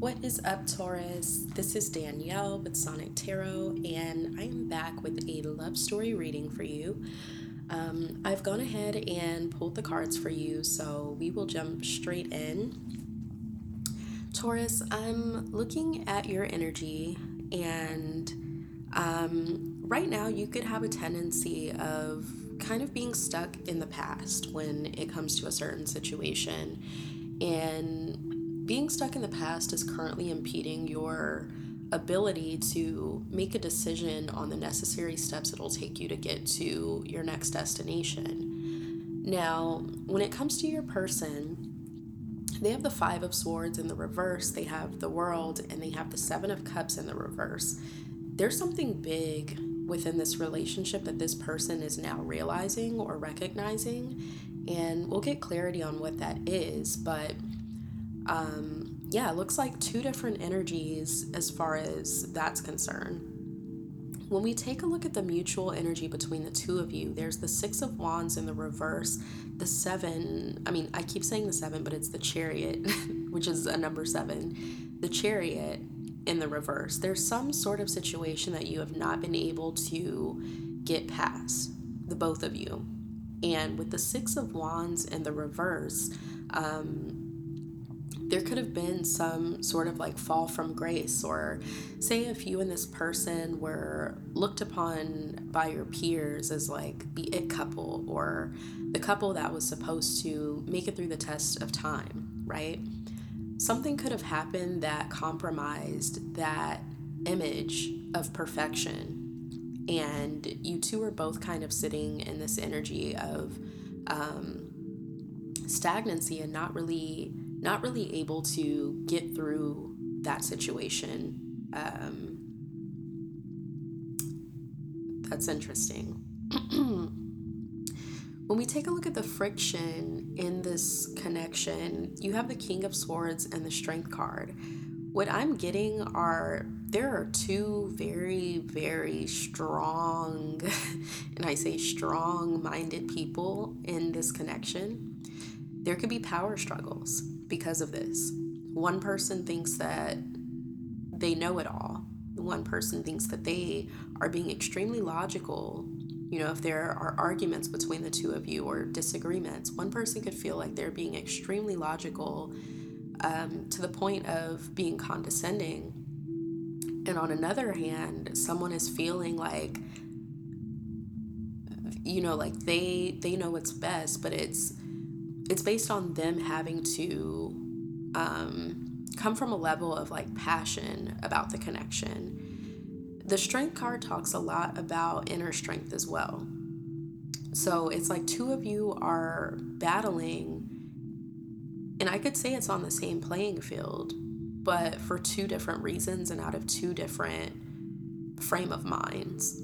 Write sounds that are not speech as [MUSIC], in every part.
What is up, Taurus? This is Danyel with Sonic Tarot, and I am back with a love story reading for you. Um, I've gone ahead and pulled the cards for you, so we will jump straight in. Taurus, I'm looking at your energy, and um, right now you could have a tendency of kind of being stuck in the past when it comes to a certain situation. And being stuck in the past is currently impeding your ability to make a decision on the necessary steps it'll take you to get to your next destination. Now, when it comes to your person, they have the Five of Swords in the reverse, they have the World, and they have the Seven of Cups in the reverse. There's something big within this relationship that this person is now realizing or recognizing, and we'll get clarity on what that is, but um, yeah, it looks like two different energies as far as that's concerned. When we take a look at the mutual energy between the two of you, there's the Six of Wands in the reverse, the Seven. I mean, I keep saying the Seven, but it's the Chariot, [LAUGHS] which is a number seven. The Chariot in the reverse. There's some sort of situation that you have not been able to get past, the both of you. And with the Six of Wands in the reverse, um, there could have been some sort of like fall from grace, or say if you and this person were looked upon by your peers as like the it couple or the couple that was supposed to make it through the test of time, right? Something could have happened that compromised that image of perfection. And you two are both kind of sitting in this energy of um, stagnancy and not really not really able to get through that situation. Um, that's interesting. [CLEARS THROAT] when we take a look at the friction in this connection, you have the King of Swords and the Strength card. What I'm getting are there are two very, very strong, [LAUGHS] and I say strong minded people in this connection. There could be power struggles because of this. One person thinks that they know it all. One person thinks that they are being extremely logical. You know, if there are arguments between the two of you or disagreements, one person could feel like they're being extremely logical um, to the point of being condescending. And on another hand, someone is feeling like, you know, like they they know what's best, but it's it's based on them having to um, come from a level of like passion about the connection. The strength card talks a lot about inner strength as well. So it's like two of you are battling, and I could say it's on the same playing field, but for two different reasons and out of two different frame of minds.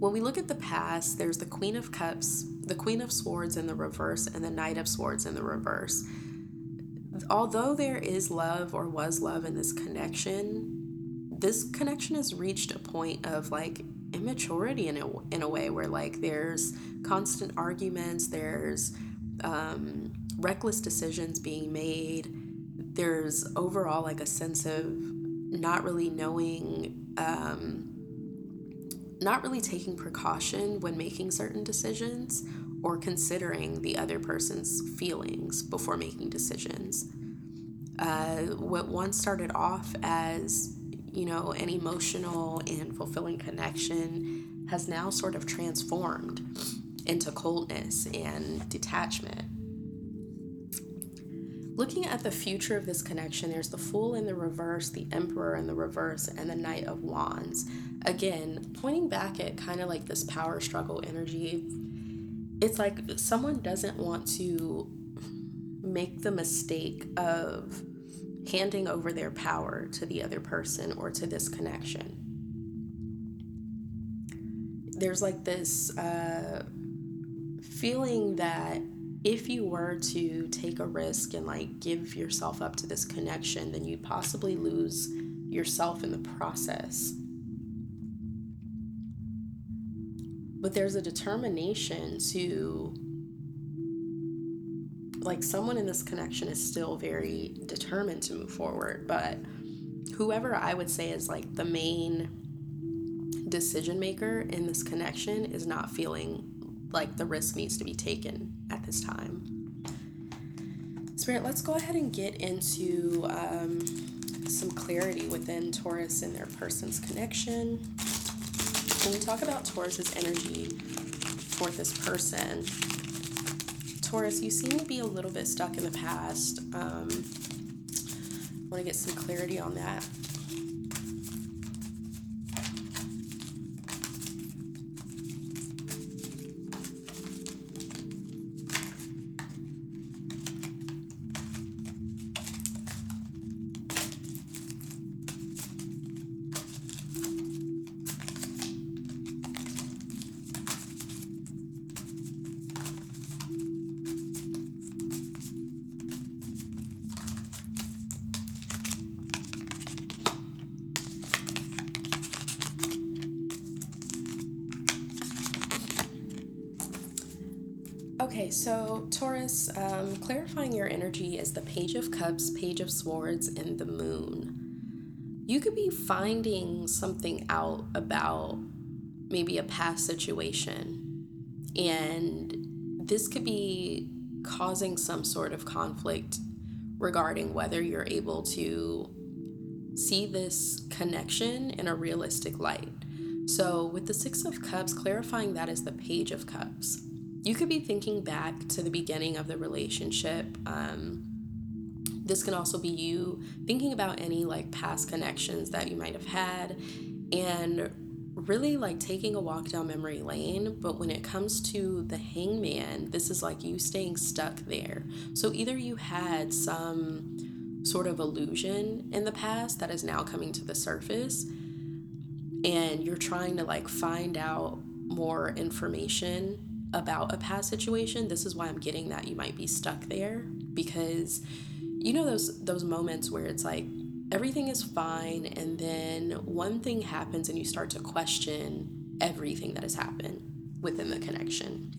When we look at the past, there's the Queen of Cups, the Queen of Swords in the reverse, and the Knight of Swords in the reverse. Although there is love or was love in this connection, this connection has reached a point of like immaturity in a, in a way where like there's constant arguments, there's um, reckless decisions being made, there's overall like a sense of not really knowing um, not really taking precaution when making certain decisions or considering the other person's feelings before making decisions. Uh, what once started off as, you know, an emotional and fulfilling connection has now sort of transformed into coldness and detachment. Looking at the future of this connection, there's the Fool in the reverse, the Emperor in the reverse, and the Knight of Wands again, pointing back at kind of like this power struggle energy, it's like someone doesn't want to make the mistake of handing over their power to the other person or to this connection. There's like this uh, feeling that if you were to take a risk and like give yourself up to this connection, then you'd possibly lose yourself in the process. but there's a determination to like someone in this connection is still very determined to move forward, but whoever I would say is like the main decision maker in this connection is not feeling like the risk needs to be taken at this time. Spirit, let's go ahead and get into um, some clarity within Taurus and their person's connection. When we talk about Taurus's energy for this person, Taurus, you seem to be a little bit stuck in the past. Um, I want to get some clarity on that. Okay, so Taurus, um, clarifying your energy is the Page of Cups, Page of Swords, and the Moon. You could be finding something out about maybe a past situation, and this could be causing some sort of conflict regarding whether you're able to see this connection in a realistic light. So, with the Six of Cups, clarifying that is the Page of Cups you could be thinking back to the beginning of the relationship. Um, this can also be you thinking about any like past connections that you might have had and really like taking a walk down memory lane. But when it comes to the hangman, this is like you staying stuck there. So either you had some sort of illusion in the past that is now coming to the surface and you're trying to like find out more information about a past situation, this is why I'm getting that you might be stuck there because you know those those moments where it's like everything is fine and then one thing happens and you start to question everything that has happened within the connection.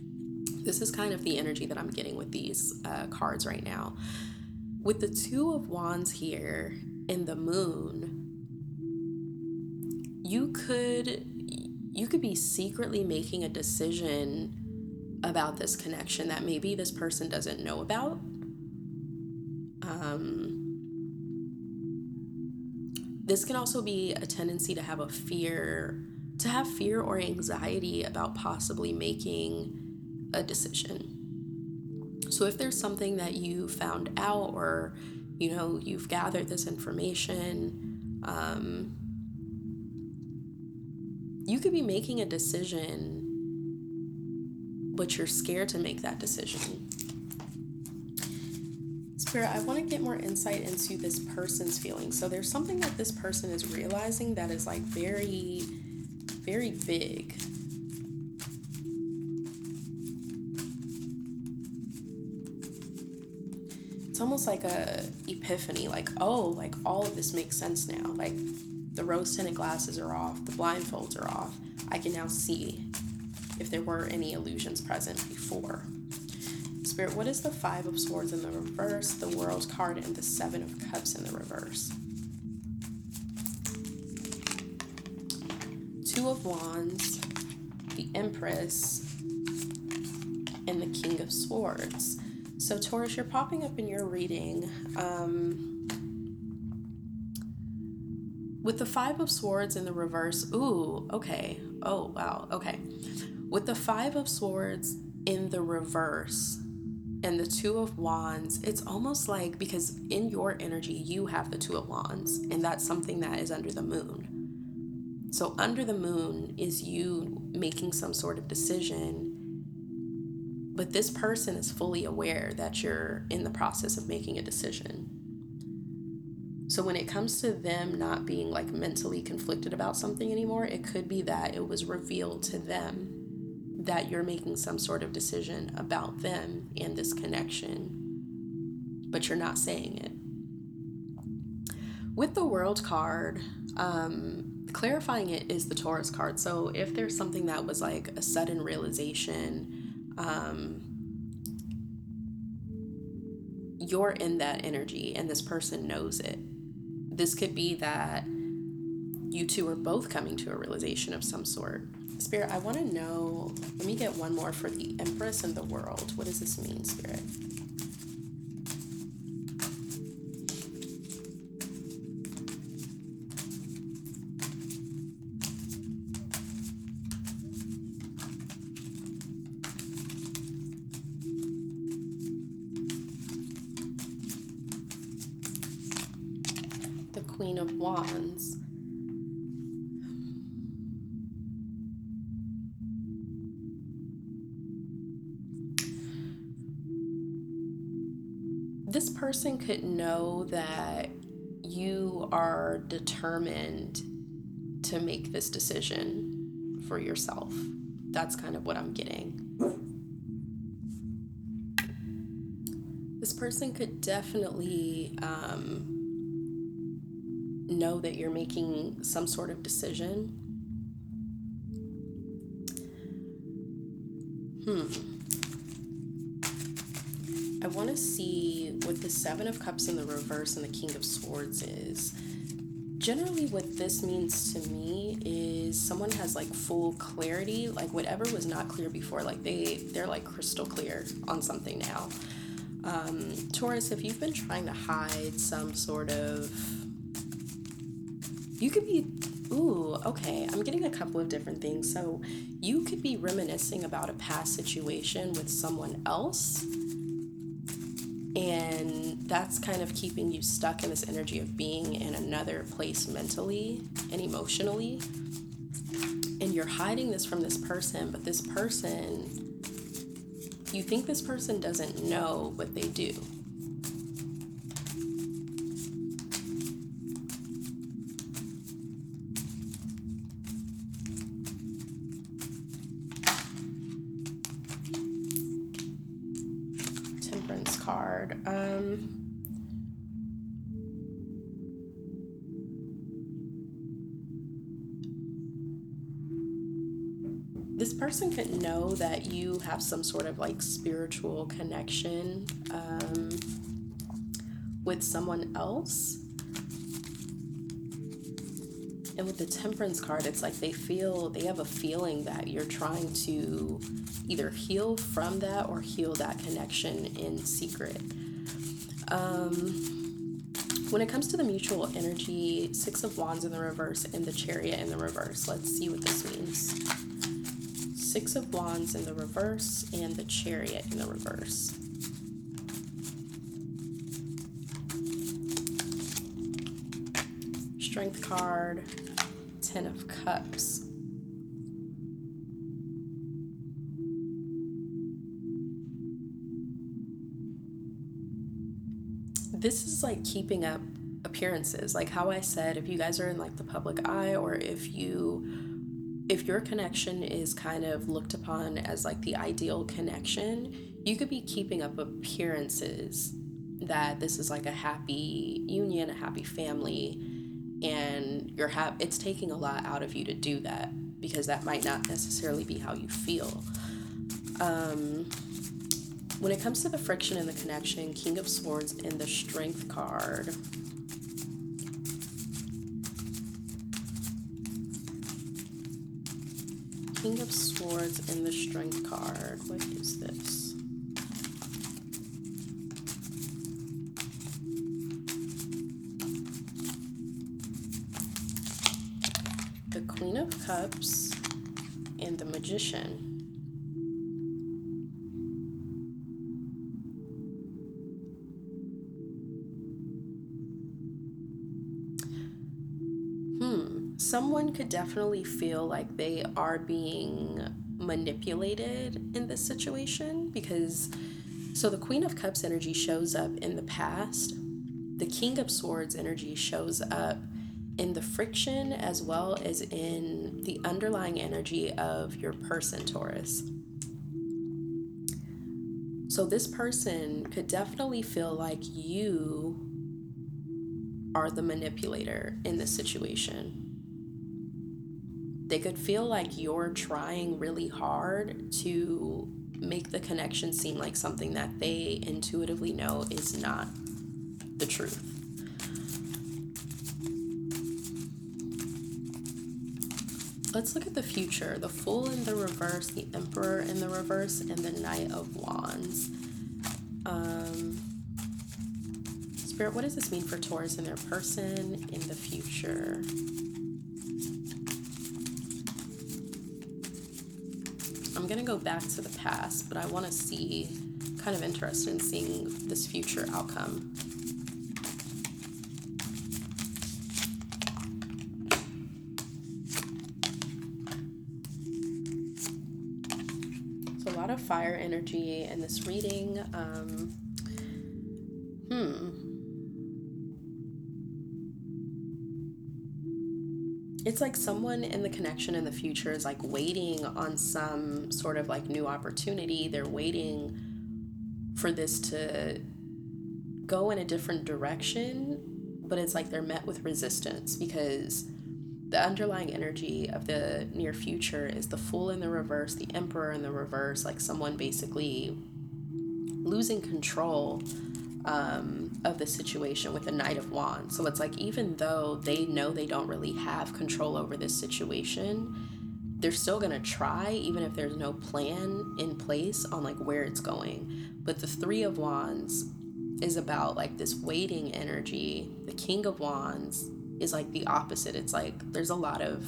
This is kind of the energy that I'm getting with these uh, cards right now. With the Two of Wands here and the Moon, you could you could be secretly making a decision about this connection that maybe this person doesn't know about. Um, this can also be a tendency to have a fear, to have fear or anxiety about possibly making a decision. So if there's something that you found out or you know you've gathered this information, um, you could be making a decision but you're scared to make that decision. Spirit, I want to get more insight into this person's feelings. So there's something that this person is realizing that is like very, very big. It's almost like a epiphany, like, oh, like all of this makes sense now. Like the rose tinted glasses are off, the blindfolds are off. I can now see if there were any illusions present before. Spirit, what is the Five of Swords in the reverse, the World card, and the Seven of Cups in the reverse? Two of Wands, the Empress, and the King of Swords. So, Taurus, you're popping up in your reading. Um, with the Five of Swords in the reverse, ooh, okay. Oh, wow, okay. With the Five of Swords in the reverse and the Two of Wands, it's almost like because in your energy, you have the Two of Wands, and that's something that is under the moon. So, under the moon is you making some sort of decision, but this person is fully aware that you're in the process of making a decision. So when it comes to them not being like mentally conflicted about something anymore, it could be that it was revealed to them that you're making some sort of decision about them and this connection, but you're not saying it. With the world card, um, clarifying it is the Taurus card. So if there's something that was like a sudden realization, um, you're in that energy and this person knows it. This could be that you two are both coming to a realization of some sort. Spirit, I want to know. Let me get one more for the Empress and the world. What does this mean, Spirit? The Queen of Wands. Know that you are determined to make this decision for yourself. That's kind of what I'm getting. This person could definitely um, know that you're making some sort of decision. Hmm. I want to see what the Seven of Cups in the reverse and the King of Swords is. Generally, what this means to me is someone has like full clarity, like whatever was not clear before, like they they're like crystal clear on something now. Um, Taurus, if you've been trying to hide some sort of, you could be Ooh, okay. I'm getting a couple of different things. So, you could be reminiscing about a past situation with someone else kind of keeping you stuck in this energy of being in another place mentally and emotionally. And you're hiding this from this person, but this person, you think this person doesn't know, but they do. Person could know that you have some sort of like spiritual connection um, with someone else. And with the temperance card, it's like they feel, they have a feeling that you're trying to either heal from that or heal that connection in secret. Um, when it comes to the mutual energy, Six of Wands in the reverse and the Chariot in the reverse, let's see what this means. Six of Wands in the reverse and the Chariot in the reverse. Strength card, Ten of Cups. this is like keeping up appearances. Like how I said, if you guys are in like the public eye or if you if your connection is kind of looked upon as like the ideal connection, you could be keeping up appearances that this is like a happy union, a happy family, and you're ha- it's taking a lot out of you to do that because that might not necessarily be how you feel. Um, when it comes to the friction and the connection, King of Swords and the Strength card. King of Swords and the Strength card. What is this? The Queen of Cups and the Magician. Could definitely feel like they are being manipulated in this situation because so the Queen of Cups energy shows up in the past, the King of Swords energy shows up in the friction as well as in the underlying energy of your person, Taurus. So, this person could definitely feel like you are the manipulator in this situation. They could feel like you're trying really hard to make the connection seem like something that they intuitively know is not the truth. Let's look at the future. The Fool in the reverse, the Emperor in the reverse, and the Knight of Wands. Um, Spirit, what does this mean for Taurus and their person in the future? Going to go back to the past, but I want to see, kind of interested in seeing this future outcome. So a lot of fire energy in this reading. Um, it's like someone in the connection in the future is like waiting on some sort of like new opportunity. They're waiting for this to go in a different direction, but it's like they're met with resistance because the underlying energy of the near future is the fool in the reverse, the emperor in the reverse, like someone basically losing control um, of the situation with the Knight of Wands. So it's like, even though they know they don't really have control over this situation, they're still going to try, even if there's no plan in place on like where it's going. But the Three of Wands is about like this waiting energy. The King of Wands is like the opposite. It's like there's a lot of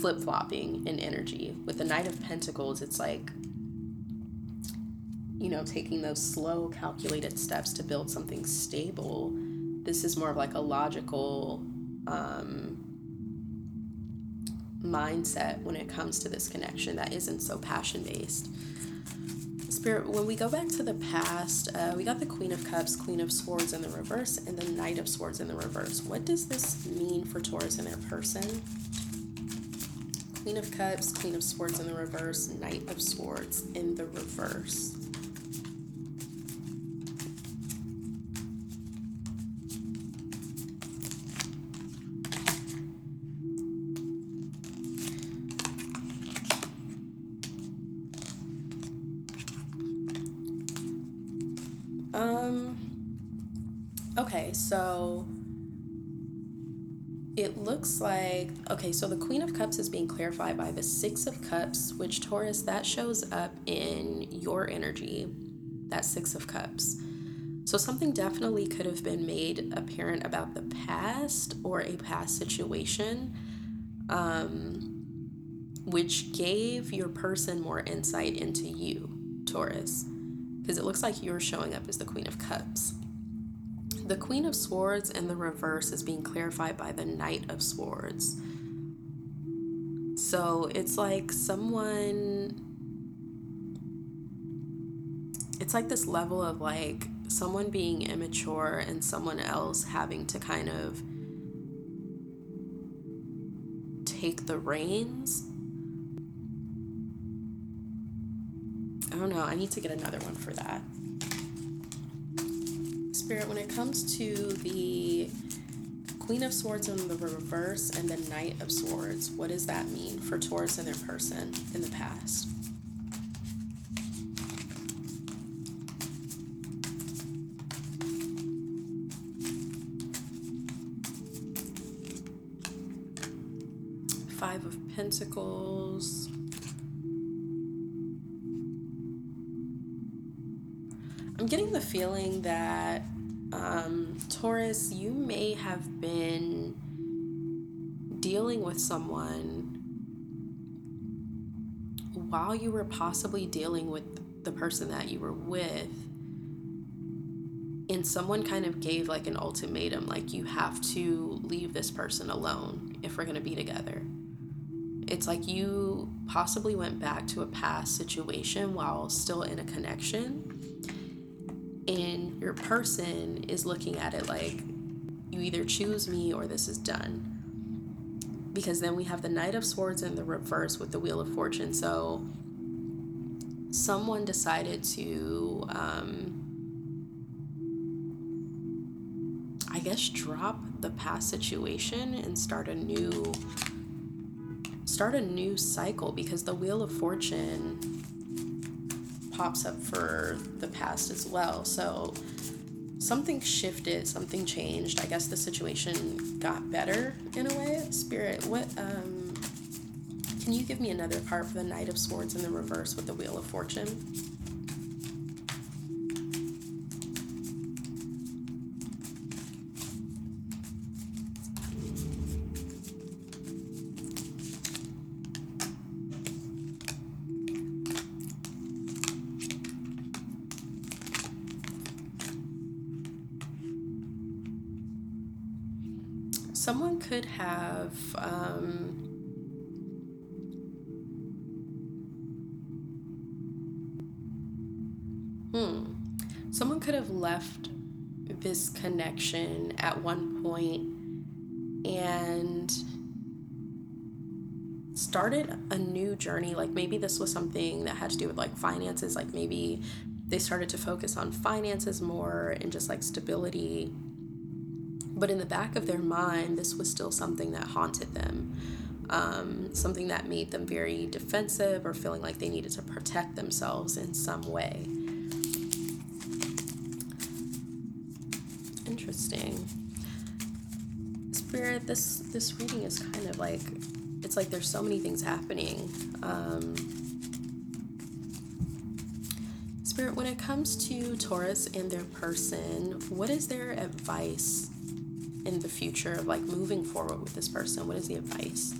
flip flopping in energy. With the Knight of Pentacles, it's like you know, taking those slow, calculated steps to build something stable. This is more of like a logical um, mindset when it comes to this connection that isn't so passion based. Spirit, when we go back to the past, uh, we got the Queen of Cups, Queen of Swords in the reverse, and the Knight of Swords in the reverse. What does this mean for Taurus and their person? Queen of Cups, Queen of Swords in the reverse, Knight of Swords in the reverse. Okay so the queen of cups is being clarified by the six of cups which taurus that shows up in your energy that six of cups so something definitely could have been made apparent about the past or a past situation um, which gave your person more insight into you taurus because it looks like you're showing up as the Queen of Cups. The Queen of Swords in the reverse is being clarified by the Knight of Swords. So it's like someone. It's like this level of like someone being immature and someone else having to kind of take the reins I don't know. I need to get another one for that. Spirit, when it comes to the Queen of Swords in the reverse and the Knight of Swords, what does that mean for Taurus and their person in the past? Five of Pentacles. I'm getting the feeling that um, Taurus, you may have been dealing with someone while you were possibly dealing with the person that you were with and someone kind of gave like an ultimatum like you have to leave this person alone if we're going to be together. It's like you possibly went back to a past situation while still in a connection and your person is looking at it like you either choose me or this is done. Because then we have the knight of swords in the reverse with the wheel of fortune. So someone decided to um, i guess drop the past situation and start a new start a new cycle. Because the wheel of fortune pops up for the past as well. So something shifted, something changed. I guess the situation got better in a way. Spirit, what um can you give me another part for the Knight of Swords in the reverse with the Wheel of Fortune? Could have um, hmm someone could have left this connection at one point and started a new journey. Like maybe this was something that had to do with like finances. Like maybe they started to focus on finances more and just like stability but in the back of their mind, this was still something that haunted them, um, something that made them very defensive or feeling like they needed to protect themselves in some way. Interesting. Spirit, this this reading is kind of like it's like there's so many things happening. Um, Spirit, when it comes to Taurus and their person, what is their advice in the future of like moving forward with this person? What is the advice?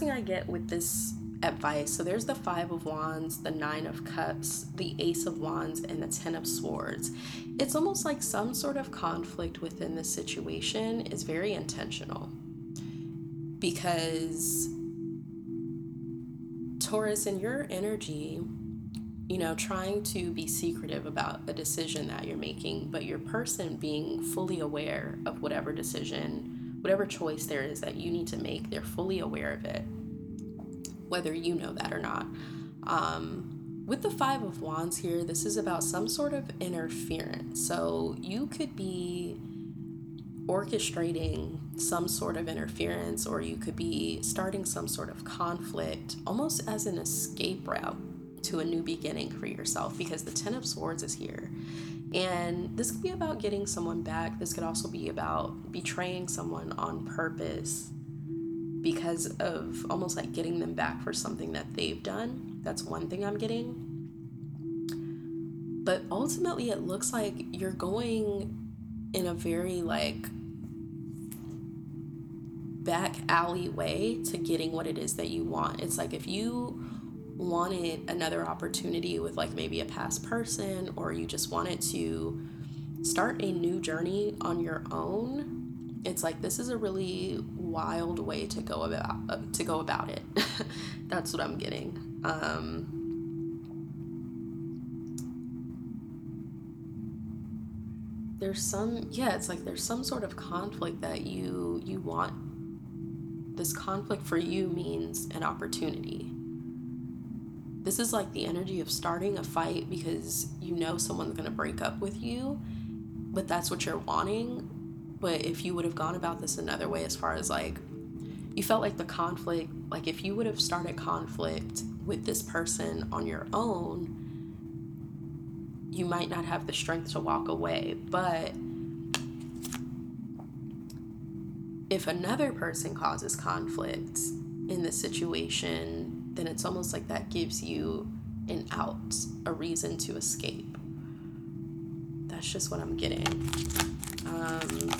Thing I get with this advice so there's the Five of Wands, the Nine of Cups, the Ace of Wands, and the Ten of Swords. It's almost like some sort of conflict within the situation is very intentional because Taurus, in your energy, you know, trying to be secretive about a decision that you're making, but your person being fully aware of whatever decision, whatever choice there is that you need to make, they're fully aware of it, whether you know that or not. Um, with the Five of Wands here, this is about some sort of interference. So you could be orchestrating some sort of interference, or you could be starting some sort of conflict almost as an escape route to a new beginning for yourself because the Ten of Swords is here. And this could be about getting someone back. This could also be about betraying someone on purpose because of almost like getting them back for something that they've done. That's one thing I'm getting. But ultimately, it looks like you're going in a very like back alley way to getting what it is that you want. It's like if you wanted another opportunity with like maybe a past person or you just wanted to start a new journey on your own it's like this is a really wild way to go about uh, to go about it. [LAUGHS] That's what i'm getting. Um there's some yeah it's like there's some sort of conflict that you you want. This conflict for you means an opportunity this is like the energy of starting a fight because you know someone's going to break up with you, but that's what you're wanting. But if you would have gone about this another way, as far as like, you felt like the conflict, like if you would have started conflict with this person on your own, you might not have the strength to walk away. But if another person causes conflict in the situation, then it's almost like that gives you an out, a reason to escape. That's just what I'm getting. Um,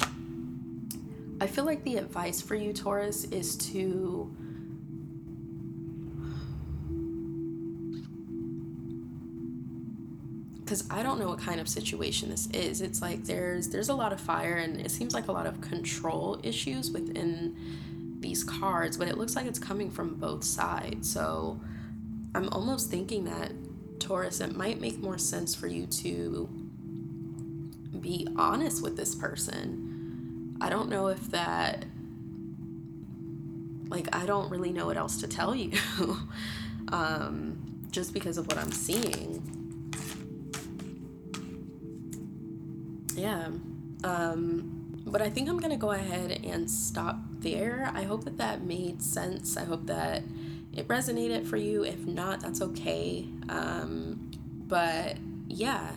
I feel like the advice for you, Taurus, is to because I don't know what kind of situation this is. It's like there's there's a lot of fire and it seems like a lot of control issues within these cards, but it looks like it's coming from both sides. So I'm almost thinking that Taurus, it might make more sense for you to be honest with this person. I don't know if that, like, I don't really know what else to tell you [LAUGHS] um, just because of what I'm seeing. Yeah. Um, but I think I'm going to go ahead and stop there. I hope that that made sense. I hope that it resonated for you. If not, that's okay. Um, but yeah.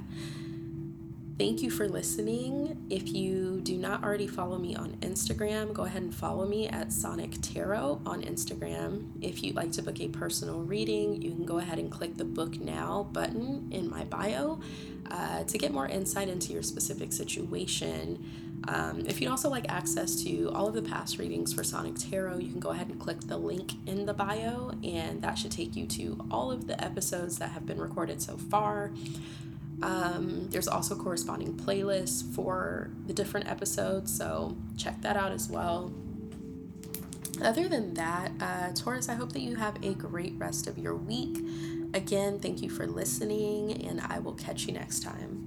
Thank you for listening. If you do not already follow me on Instagram, go ahead and follow me at Sonic Tarot on Instagram. If you'd like to book a personal reading, you can go ahead and click the Book Now button in my bio uh, to get more insight into your specific situation. Um, if you'd also like access to all of the past readings for Sonic Tarot, you can go ahead and click the link in the bio, and that should take you to all of the episodes that have been recorded so far. Um, there's also corresponding playlists for the different episodes, so check that out as well. Other than that, uh, Taurus, I hope that you have a great rest of your week. Again, thank you for listening, and I will catch you next time.